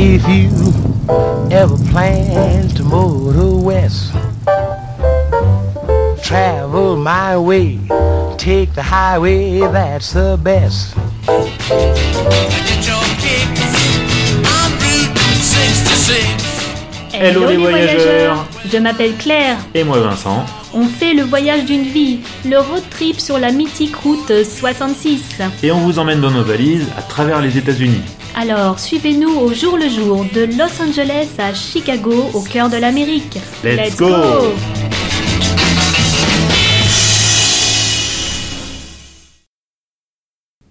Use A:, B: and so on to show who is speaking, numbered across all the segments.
A: If you ever plan to motor west, travel my way, take the highway, that's the best.
B: Hello les voyageurs
C: Je m'appelle Claire.
B: Et moi Vincent.
C: On fait le voyage d'une vie, le road trip sur la mythique route 66.
B: Et on vous emmène dans nos valises à travers les États-Unis.
C: Alors, suivez-nous au jour le jour de Los Angeles à Chicago, au cœur de l'Amérique.
B: Let's go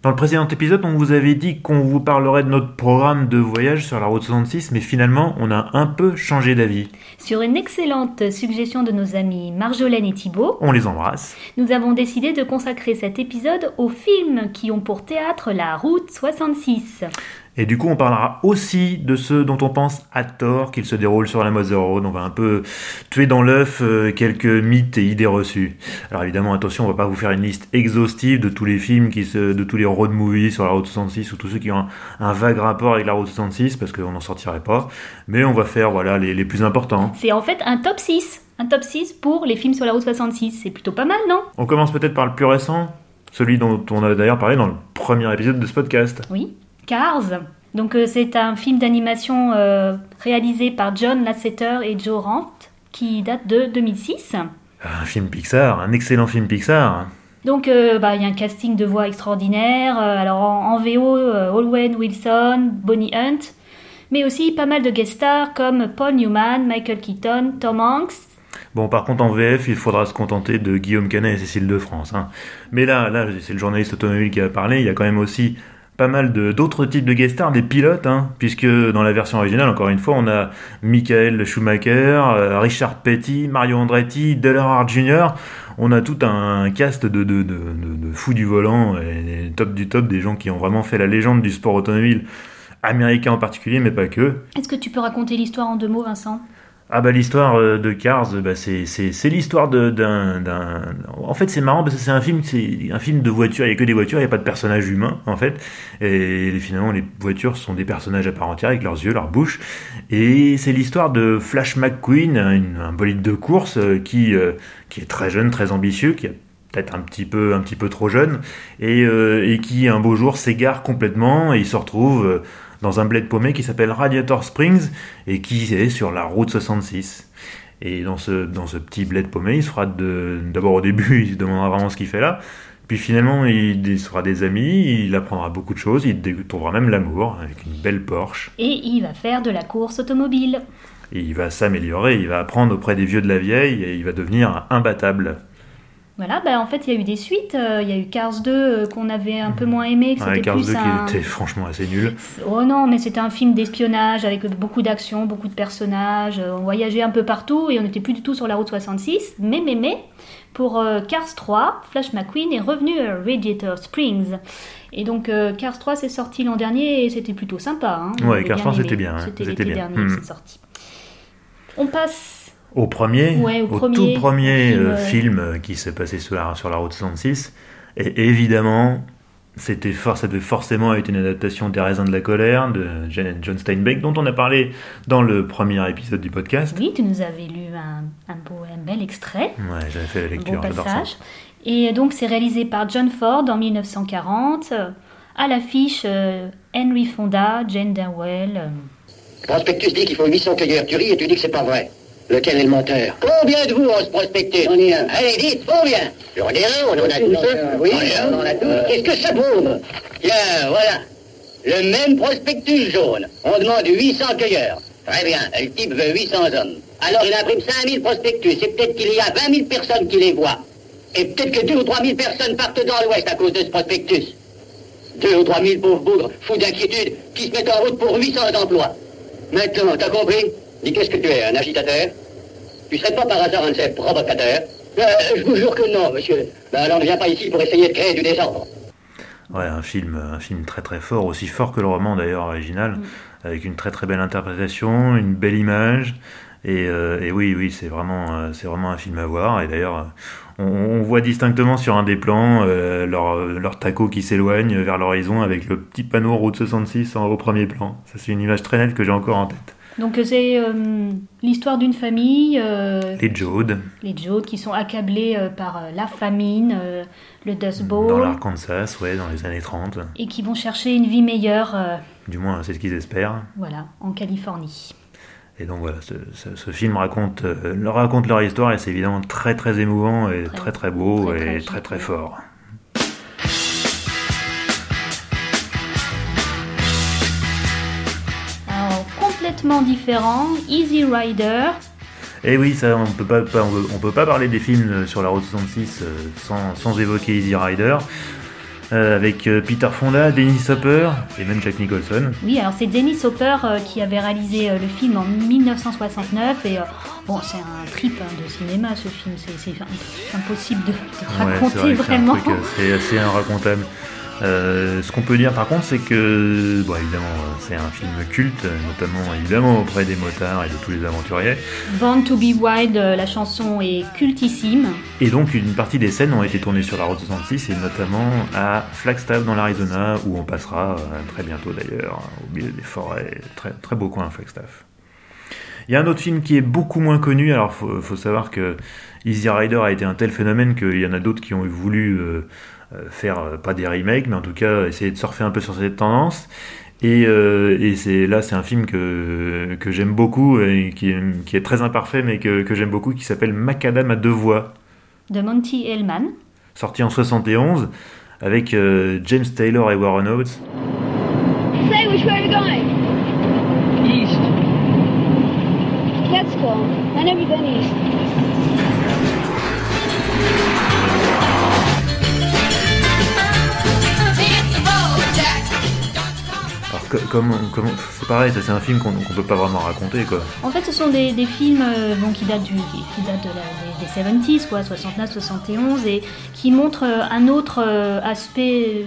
B: Dans le précédent épisode, on vous avait dit qu'on vous parlerait de notre programme de voyage sur la route 66, mais finalement, on a un peu changé d'avis.
C: Sur une excellente suggestion de nos amis Marjolaine et Thibault,
B: On les embrasse.
C: nous avons décidé de consacrer cet épisode aux films qui ont pour théâtre la route 66.
B: Et du coup, on parlera aussi de ceux dont on pense à tort qu'ils se déroulent sur la Mother Road. On va un peu tuer dans l'œuf euh, quelques mythes et idées reçues. Alors évidemment, attention, on va pas vous faire une liste exhaustive de tous les films, qui se, de tous les road movies sur la route 66 ou tous ceux qui ont un, un vague rapport avec la route 66 parce qu'on n'en sortirait pas. Mais on va faire voilà les, les plus importants.
C: C'est en fait un top 6. Un top 6 pour les films sur la route 66. C'est plutôt pas mal, non?
B: On commence peut-être par le plus récent, celui dont on a d'ailleurs parlé dans le premier épisode de ce podcast.
C: Oui. Cars. Donc euh, c'est un film d'animation euh, réalisé par John Lasseter et Joe Ranft qui date de 2006.
B: Un film Pixar, un excellent film Pixar.
C: Donc euh, bah, il y a un casting de voix extraordinaire. alors en, en VO, Owen Wilson, Bonnie Hunt, mais aussi pas mal de guest stars comme Paul Newman, Michael Keaton, Tom Hanks.
B: Bon, par contre, en VF, il faudra se contenter de Guillaume Canet et Cécile de France. hein. Mais là, là, c'est le journaliste automobile qui a parlé. Il y a quand même aussi pas mal d'autres types de guest stars, des pilotes, hein, puisque dans la version originale, encore une fois, on a Michael Schumacher, euh, Richard Petty, Mario Andretti, Dale Earnhardt Jr. On a tout un cast de, de, de, fous du volant, et top du top, des gens qui ont vraiment fait la légende du sport automobile américain en particulier, mais pas que.
C: Est-ce que tu peux raconter l'histoire en deux mots, Vincent?
B: Ah bah l'histoire euh, de Cars, bah, c'est l'histoire d'un. En fait c'est marrant parce que c'est un film c'est un film de voitures. Il y a que des voitures, il y a pas de personnages humains en fait. Et finalement les voitures sont des personnages à part entière avec leurs yeux, leur bouche. Et c'est l'histoire de Flash McQueen, un, bolide de course euh, qui euh, qui est très jeune, très ambitieux, qui a peut-être un petit peu un peu trop jeune et, qui un beau jour s'égare complètement et il se retrouve dans un bled paumé qui s'appelle Radiator Springs et qui est sur la route 66. Et dans ce, dans ce petit bled paumé, il se fera d'abord au début, il se demandera vraiment ce qu'il fait là. Puis finalement, il, il se fera des amis, il apprendra beaucoup de choses, il découvrira même l'amour avec une belle Porsche.
C: Et il va faire de la course automobile.
B: Et il va s'améliorer, il va apprendre auprès des vieux de la vieille et il va devenir imbattable.
C: Voilà, bah en fait, il y a eu des suites. Euh, Il y a eu Cars 2 euh, qu'on avait un peu moins aimé, que
B: Ouais,
C: c'était
B: Cars 2
C: plus un...
B: qui était franchement assez nul.
C: Oh non, mais c'était un film d'espionnage avec beaucoup d'action, beaucoup de personnages. Euh, On voyageait un peu partout et on n'était plus du tout sur la route 66. Mais, mais, mais, pour Cars 3, Flash McQueen est revenu à Radiator Springs. Et donc, Cars 3 c'est sorti l'an dernier et c'était plutôt sympa. Hein.
B: Ouais, Cars
C: bien
B: 3,
C: aimé.
B: c'était bien.
C: C'était l'été
B: bien.
C: dernier c'est sorti. On passe
B: Au premier,
C: Ouais, au premier,
B: tout premier
C: film,
B: euh, film euh, qui s'est passé sur la, sur la route 66. Et évidemment, c'était for- ça devait forcément être une adaptation des raisins de la colère de John Steinbeck, dont on a parlé dans le premier épisode du podcast.
C: Oui, tu nous avais lu un, un beau, un bel extrait.
B: Ouais, j'avais fait la
C: Un beau
B: lecture, j'adore ça.
C: passage. Et donc, c'est réalisé par John Ford en 1940. À l'affiche, euh, Henry Fonda, Jane Darwell. euh,
D: Prospectus dit qu'il faut 800 cueilleurs. Tu ris et tu dis que c'est pas vrai. Lequel est le menteur Combien de vous ont ce prospectus On est un. Allez, dites, combien J'en ai un, on en a tous un. Oui, on en a tous. Qu'est-ce que ça prouve Tiens, voilà. Le même prospectus jaune. On demande 800 cueilleurs. Très bien, le type veut 800 hommes. Alors il imprime 5000 prospectus. Et peut-être qu'il y a 20 000 personnes qui les voient. Et peut-être que 2 ou 3 000 personnes partent dans l'ouest à cause de ce prospectus. 2 ou 3 000 pauvres bougres, fous d'inquiétude, qui se mettent en route pour 800 emplois. Maintenant, t'as compris Dis qu'est-ce que tu es, un agitateur? Tu serais pas par hasard un de ces provocateurs? Euh, Je vous jure que non, monsieur. Ben alors ne viens pas ici pour essayer de créer du désordre.
B: Ouais, un film, un film très très fort, aussi fort que le roman d'ailleurs original, avec une très très belle interprétation, une belle image, Et, euh, et oui, oui, c'est vraiment, euh, c'est vraiment un film à voir. Et d'ailleurs, on, on voit distinctement sur un des plans euh, leur, leur taco qui s'éloigne vers l'horizon avec le petit panneau route 66 en, au premier plan. Ça, c'est une image très nette que j'ai encore en tête.
C: Donc euh, c'est euh, l'histoire d'une famille, euh,
B: Les Jodes,
C: les Jodes, qui sont accablés euh, par la famine, le Dust
B: dans
C: Bowl,
B: l'Arkansas, ouais, dans les années 30.
C: et qui vont chercher une vie meilleure,
B: Du moins, c'est ce qu'ils espèrent.
C: voilà, en Californie.
B: Et donc voilà, ce, ce- ce film raconte, leur raconte leur histoire et c'est évidemment très très émouvant et très
C: Très-
B: très beau
C: très
B: et très très fort.
C: Complètement différent, Easy Rider,
B: Et oui, ça, on peut pas, on peut, pas parler des films euh, sur la route 66 euh, sans, sans évoquer Easy Rider. Euh, avec euh, Peter Fonda, Dennis Hopper et même Jack Nicholson.
C: Oui, alors c'est Dennis Hopper euh, qui avait réalisé le film en 1969 et bon, c'est un trip hein, de cinéma ce film, c'est c'est im- impossible de, raconter
B: c'est vrai que c'est un
C: vraiment.
B: truc, C'est assez inracontable. Euh, ce qu'on peut dire par contre, c'est que, bon, évidemment, c'est un film culte, notamment évidemment auprès des motards et de tous les aventuriers.
C: Born to be Wild, euh, la chanson est cultissime.
B: Et donc, une partie des scènes ont été tournées sur la route 66 et notamment à Flagstaff dans l'Arizona, où on passera euh, très bientôt d'ailleurs, au milieu des forêts. Très, très beau coin, Flagstaff. Il y a un autre film qui est beaucoup moins connu. Alors, faut, faut savoir que Easy Rider a été un tel phénomène qu'il y en a d'autres qui ont voulu euh, faire, euh, pas des remakes, mais en tout cas essayer de surfer un peu sur cette tendance. Et, euh, et c'est là, c'est un film que, que j'aime beaucoup et qui est, qui est très imparfait, mais que, que j'aime beaucoup, qui s'appelle Macadam à deux voix
C: de Monty Hellman.
B: sorti en 71 avec euh, James Taylor et Warren Oates.
E: Say which way are we going?
F: East.
E: That's cool. I never been east.
B: Comme, c'est pareil, c'est un film qu'on qu'on peut pas vraiment raconter quoi.
C: En fait, ce sont des, des films euh, bon, qui datent, du, qui, qui datent de la- des, des 70s, quoi, 69, 71, et qui montrent euh, un autre euh, aspect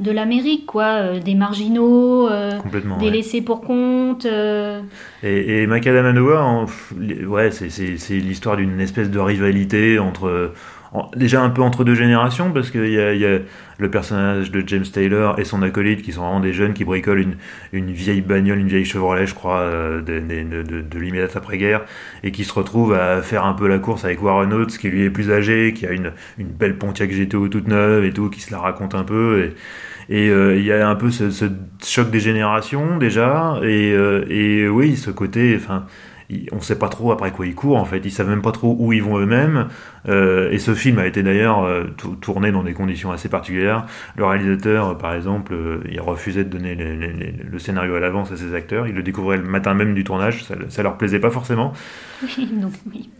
C: de l'Amérique, quoi, euh, des marginaux, euh, des
B: ouais.
C: laissés pour compte. euh,
B: Et, et Macadam ouais, c'est l'histoire d'une espèce de rivalité entre. Déjà un peu entre deux générations, parce qu'il y y a le personnage de James Taylor et son acolyte qui sont vraiment des jeunes qui bricolent une, vieille bagnole, une vieille Chevrolet, je crois, euh, de, de, après-guerre, et qui se retrouvent à faire un peu la course avec Warren Oates, qui lui est plus âgé, qui a une, belle Pontiac GTO toute neuve et tout, qui se la raconte un peu. Et, euh, il y a un peu ce, choc des générations déjà, et, euh, oui, ce côté, on sait pas trop après quoi ils courent en fait, ils savent même pas trop où ils vont eux-mêmes. Euh, et ce film a été d'ailleurs euh, tou- tourné dans des conditions assez particulières. Le réalisateur, euh, par exemple, il refusait de donner les- les- les- le scénario à l'avance à ses acteurs. Il le découvrait le matin même du tournage, ça, ça leur plaisait pas forcément.
C: Oui, donc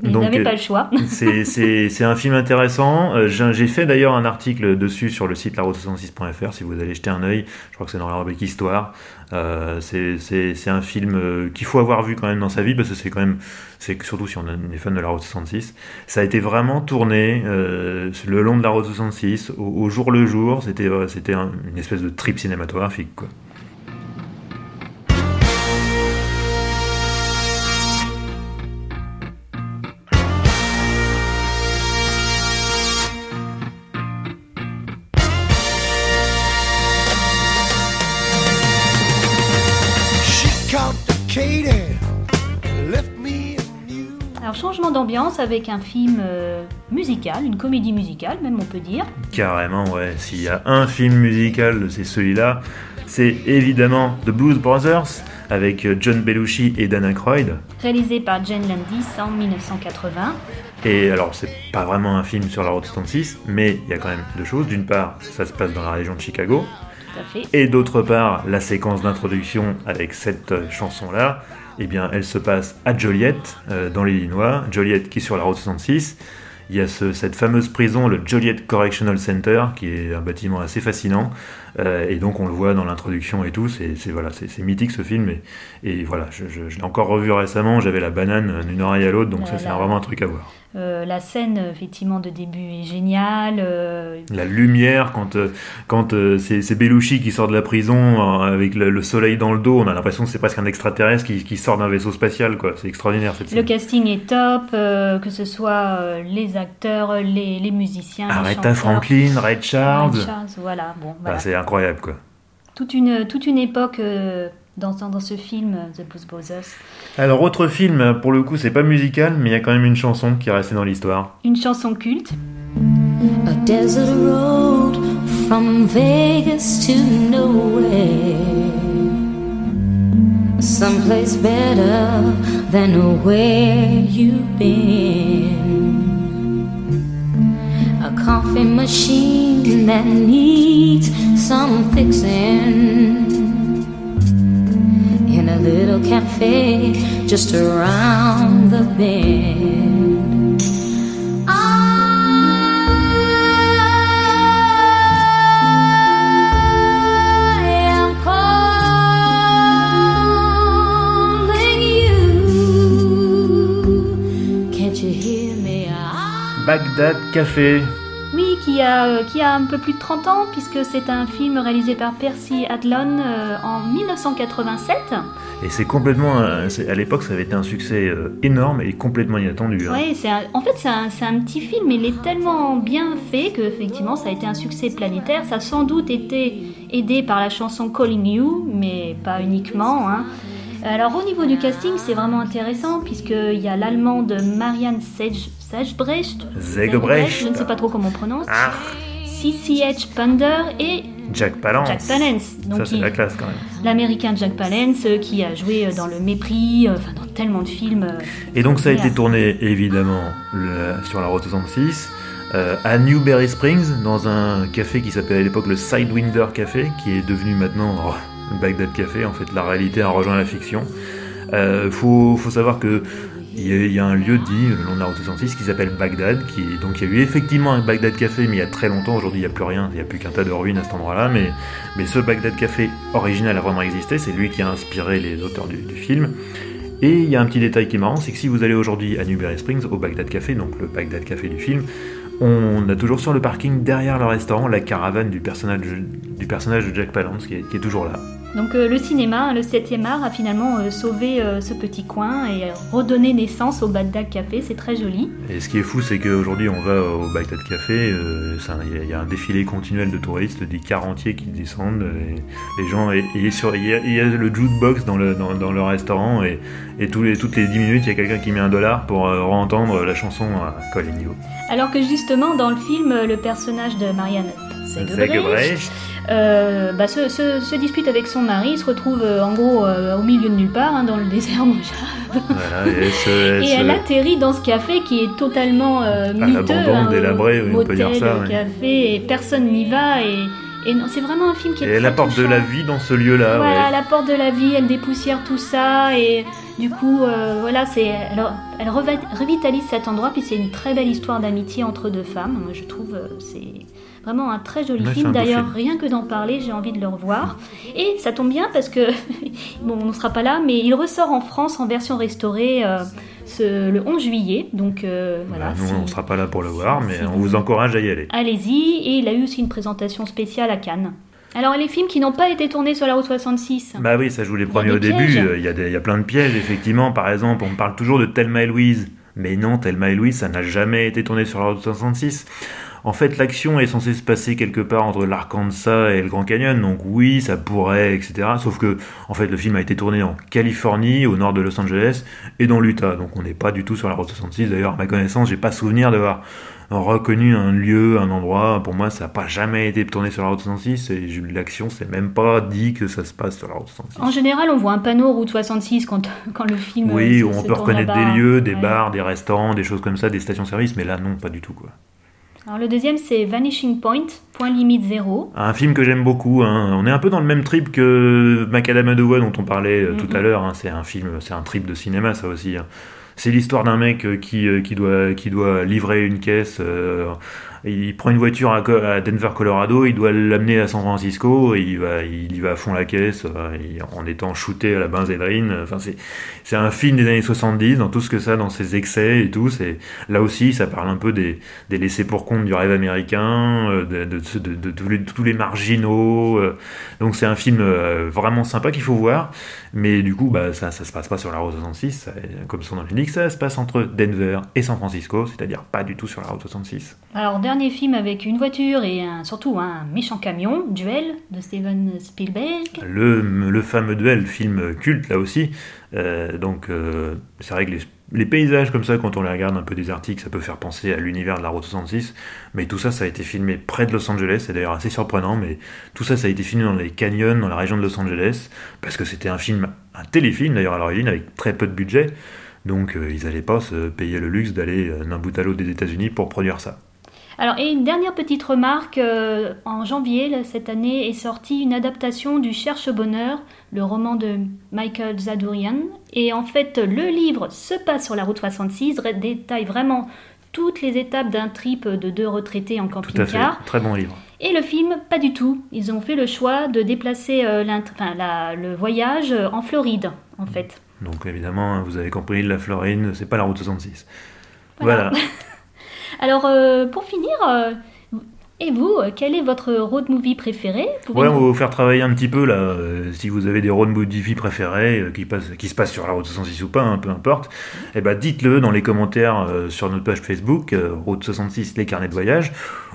C: ils n'avaient pas le choix.
B: C'est- un film intéressant. J'ai j'ai fait d'ailleurs un article dessus sur le site laroute66.fr si vous allez jeter un œil. Je crois que c'est dans la rubrique Histoire. Euh, c'est un film euh, qu'il faut avoir vu quand même dans sa vie parce que c'est quand même, surtout si on est fan de la route 66, ça a été vraiment tourné euh, le long de la route 66 au, jour le jour. C'était c'était un- une espèce de trip cinématographique.
C: Changement d'ambiance avec un film euh, musical, une comédie musicale, même on peut dire.
B: Carrément, ouais. S'il y a un film musical, c'est celui-là. C'est évidemment The Blues Brothers avec euh, John Belushi et Dan Aykroyd.
C: Réalisé par Jane Landis en 1980.
B: Et alors, c'est pas vraiment un film sur la route 66, mais il y a quand même deux choses. D'une part, ça se passe dans la région de Chicago.
C: Tout à fait.
B: Et d'autre part, la séquence d'introduction avec cette euh, chanson-là, eh bien, elle se passe à Joliet, euh, dans l'Illinois. Joliet qui est sur la route 66. Il y a ce- cette fameuse prison, le Joliet Correctional Center, qui est un bâtiment assez fascinant. Euh, et donc, on le voit dans l'introduction et tout. C'est voilà, c'est mythique ce film. Et, et voilà, je, je- je l'ai encore revu récemment. J'avais la banane d'une oreille à l'autre, donc ça, c'est vraiment un truc à voir.
C: Euh, la scène, effectivement, de début est géniale. euh,
B: La lumière, quand, euh, quand c'est Belushi qui sort de la prison avec le, le soleil dans le dos, on a l'impression que c'est presque un extraterrestre qui, qui sort d'un vaisseau spatial, quoi. C'est extraordinaire cette
C: le
B: scène.
C: casting est top, que ce soit les acteurs, les, les
B: Aretha
C: chanteurs.
B: Franklin, Ray Charles,
C: Ray Charles, voilà. Bon,
B: Bah, c'est incroyable, quoi.
C: toute, une, toute une époque euh, dans, dans ce film, euh, The Blues Brothers.
B: Alors, autre film, pour le coup, c'est pas musical, mais il y a quand même une chanson qui est restée dans l'histoire.
C: Une chanson culte.
G: A desert road from Vegas to nowhere. Someplace better than where you've been. A coffee machine that needs some fixing. In a little cafe just around the bend. I am calling you. Can't you hear me? I-
B: Bagdad Café.
C: Oui, qui a, euh, qui a un peu plus de 30 ans, puisque c'est un film réalisé par Percy Adlon euh, en 1987.
B: Et c'est complètement. c'est- à l'époque, ça avait été un succès euh, énorme et complètement inattendu. hein.
C: Un- en fait, c'est un, c'est un petit film, mais il est tellement bien fait que effectivement, ça a été un succès planétaire. Ça a sans doute été aidé par la chanson Calling You, mais pas uniquement. hein. Alors, au niveau du casting, c'est vraiment intéressant, puisqu'il y a l'allemande Marianne Sage, Sagebrecht,
B: Zegebrecht.
C: je ne sais pas trop comment on prononce,
B: Ah,
C: CCH Pander et
B: Jack Palance.
C: Jack Palance. Donc,
B: Ça, c'est la classe quand même.
C: l'américain Jack Palance, euh, qui a joué euh, dans Le Mépris, euh, enfin dans tellement de films. euh,
B: Et donc ça a été tourné évidemment le- sur la route 66 euh, à Newberry Springs dans un café qui s'appelait à l'époque le Sidewinder Café qui est devenu maintenant oh, le Baghdad Café. En fait la réalité a rejoint la fiction. Faut, faut savoir que il y, a, un lieu dit le long de la route 66 qui s'appelle Bagdad. Qui, donc il y a eu effectivement un Bagdad Café mais il y a très longtemps. Aujourd'hui il n'y a plus rien, il n'y a plus qu'un tas de ruines à cet endroit-là. Mais, ce Bagdad Café original a vraiment existé. C'est lui qui a inspiré les auteurs du- film. Et il y a un petit détail qui est marrant, c'est que si vous allez aujourd'hui à Newberry Springs, au Bagdad Café, donc le Bagdad Café du film, on a toujours sur le parking derrière le restaurant la caravane du personnage, de Jack Palance qui est toujours là.
C: Donc euh, le cinéma, le 7e art, a finalement euh, sauvé euh, ce petit coin et redonné naissance au Bagdad Café. C'est très joli.
B: Et ce qui est fou, c'est qu'aujourd'hui on va au Bagdad Café, il y a- il y, a un défilé continuel de touristes, des cars entiers qui descendent, et les gens, il y, a, le jukebox dans le, dans, dans le restaurant, et, et tous les, toutes les 10 minutes, il y a quelqu'un qui met un dollar pour entendre la chanson à Colin You.
C: Alors que justement, dans le film, le personnage de Marianne Zegebrecht. Euh, bah, se, se- se dispute avec son mari. Se retrouve euh, en gros euh, au milieu de nulle part, hein, dans le désert Mojave.
B: Voilà, et elle se- elle
C: Et
B: se-
C: elle atterrit dans ce café qui est totalement euh, miteux, hein,
B: délabré, oui, on peut dire ça,
C: café, et personne n'y va. Et, et non, c'est vraiment un film qui est
B: Et elle apporte de la vie dans ce lieu-là.
C: Voilà,
B: ouais.
C: elle apporte de la vie, elle dépoussière tout ça et du coup, euh, voilà, c'est elle, elle revitalise cet endroit. Puis c'est une très belle histoire d'amitié entre deux femmes. Moi, je trouve c'est vraiment un très joli
B: Ouais,
C: film. D'ailleurs, rien que d'en parler, j'ai envie de le revoir. Et ça tombe bien parce que bon, on ne sera pas là, mais il ressort en France en version restaurée euh, ce- le 11 juillet. Donc euh, voilà.
B: Bah, nous, on sera pas là pour le voir, mais on
C: vous-
B: encourage à y aller.
C: Allez-y, et il a eu aussi une présentation spéciale à Cannes. Alors les films qui n'ont pas été tournés sur la route 66.
B: Bah oui, ça je vous l'ai promis au début.
C: pièges.
B: euh, Il y, a des- il y a plein de pièges, effectivement. Par exemple, on me parle toujours de Thelma et Louise. Mais non, Thelma et Louise, ça n'a jamais été tourné sur la route 66. En fait, l'action est censée se passer quelque part entre l'Arkansas et le Grand Canyon, donc oui, ça pourrait, etc. Sauf que, en fait, le film a été tourné en Californie, au nord de Los Angeles, et dans l'Utah, donc on n'est pas du tout sur la route 66. D'ailleurs, à ma connaissance, j'ai pas souvenir d'avoir reconnu un lieu, un endroit. Pour moi, ça n'a pas jamais été tourné sur la route 66, et l'action, c'est même pas dit que ça se passe sur la route 66.
C: En général, on voit un panneau route 66 quand, quand le film.
B: Oui,
C: euh, se-
B: on
C: se
B: peut reconnaître des lieux, des
C: Ouais.
B: bars, des restaurants, des choses comme ça, des stations-service, mais là, non, pas du tout, quoi.
C: Alors le deuxième, c'est Vanishing Point, point limite zéro.
B: Un film que j'aime beaucoup. hein. On est un peu dans le même trip que Macadam dont on parlait euh, tout à
C: Mhm.
B: l'heure. hein. C'est un film, c'est un trip de cinéma, ça aussi. hein. C'est l'histoire d'un mec euh, qui, euh, qui, doit, qui doit livrer une caisse euh, il prend une voiture à, Denver, Colorado, il doit l'amener à San Francisco, et il, va, il y va à fond la caisse, euh, en étant shooté à la benzédrine. Enfin, c'est, un film des années 70, dans tout ce que ça, dans ses excès et tout. Là aussi, ça parle un peu des, des laissés pour compte du rêve américain, euh, de, tous, les, marginaux. euh. donc c'est un film euh, vraiment sympa qu'il faut voir. Mais du coup, bah, ça, ça se passe pas sur la route 66, ça- comme son nom l'indique, ça se passe entre Denver et San Francisco, c'est-à-dire pas du tout sur la route 66.
C: Alors, dernier film avec une voiture et surtout un méchant camion, Duel, de Steven Spielberg.
B: Le, fameux duel, film culte là aussi. Euh, donc c'est vrai que les, paysages comme ça, quand on les regarde un peu désertiques, ça peut faire penser à l'univers de la route 66. Mais tout ça, ça a été filmé près de Los Angeles. C'est d'ailleurs assez surprenant, mais tout ça, ça a été filmé dans les canyons, dans la région de Los Angeles, parce que c'était un film, un téléfilm d'ailleurs à l'origine, avec très peu de budget. Donc euh, ils n'allaient pas se payer le luxe d'aller euh, d'un bout à l'autre des États-Unis pour produire ça.
C: Alors, et une dernière petite remarque, euh, en janvier cette année est sortie une adaptation du Cherche-Bonheur, le roman de Michael Zadurian. Et en fait, le livre se passe sur la route 66, ré- détaille vraiment toutes les étapes d'un trip de deux retraités en
B: Tout à fait.
C: camping-car.
B: Très bon livre.
C: Et le film, pas du tout. Ils ont fait le choix de déplacer euh, l'int- enfin, la- le voyage euh, en Floride, en fait.
B: Donc évidemment, vous avez compris, la Floride, c'est pas la route 66.
C: Voilà.
B: voilà.
C: Alors, euh, pour finir, euh, et vous, euh, quel est votre road movie préféré?
B: Ouais, on va vous faire travailler un petit peu là. euh, si vous avez des road movie préférés euh, qui, passent, qui se passent sur la route 66 ou pas, hein, peu importe, eh ben dites-le dans les commentaires euh, sur notre page Facebook, route 66 les carnets de voyage,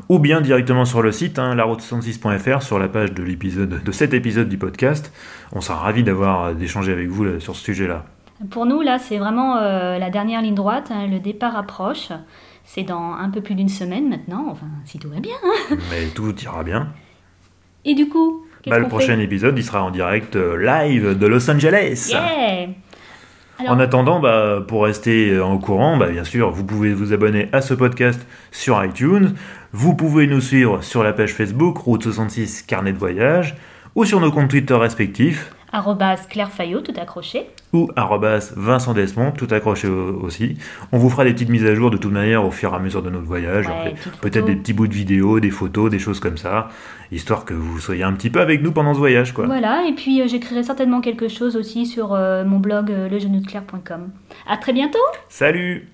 B: ou bien directement sur le site, hein, laroute66.fr, sur la page de l'épisode de cet épisode du podcast. On sera ravis d'avoir d'échanger avec vous là, sur ce sujet-là.
C: Pour nous, là, c'est vraiment la dernière ligne droite. hein, le départ approche. C'est dans un peu plus d'une semaine maintenant, enfin, si tout va bien. hein.
B: Mais tout ira bien.
C: Et du coup,
B: Bah, le prochain épisode, il sera en direct euh, live de Los Angeles.
C: Yeah Alors,
B: En attendant, bah, pour rester euh, au courant, bah, bien sûr, vous pouvez vous abonner à ce podcast sur iTunes. Vous pouvez nous suivre sur la page Facebook Route 66 Carnet de Voyage ou sur nos comptes Twitter respectifs
C: Claire Fayot, tout accroché.
B: ou arrobas Vincent Desmond, tout accroché au- aussi. On vous fera des petites mises à jour de toute manière au fur et à mesure de notre voyage.
C: Ouais,
B: Peut-être des petits bouts de vidéos, des photos, des choses comme ça, histoire que vous soyez un petit peu avec nous pendant ce voyage. quoi.
C: Voilà, et puis euh, j'écrirai certainement quelque chose aussi sur euh, mon blog euh, legenoudelclair.com. À très bientôt
B: Salut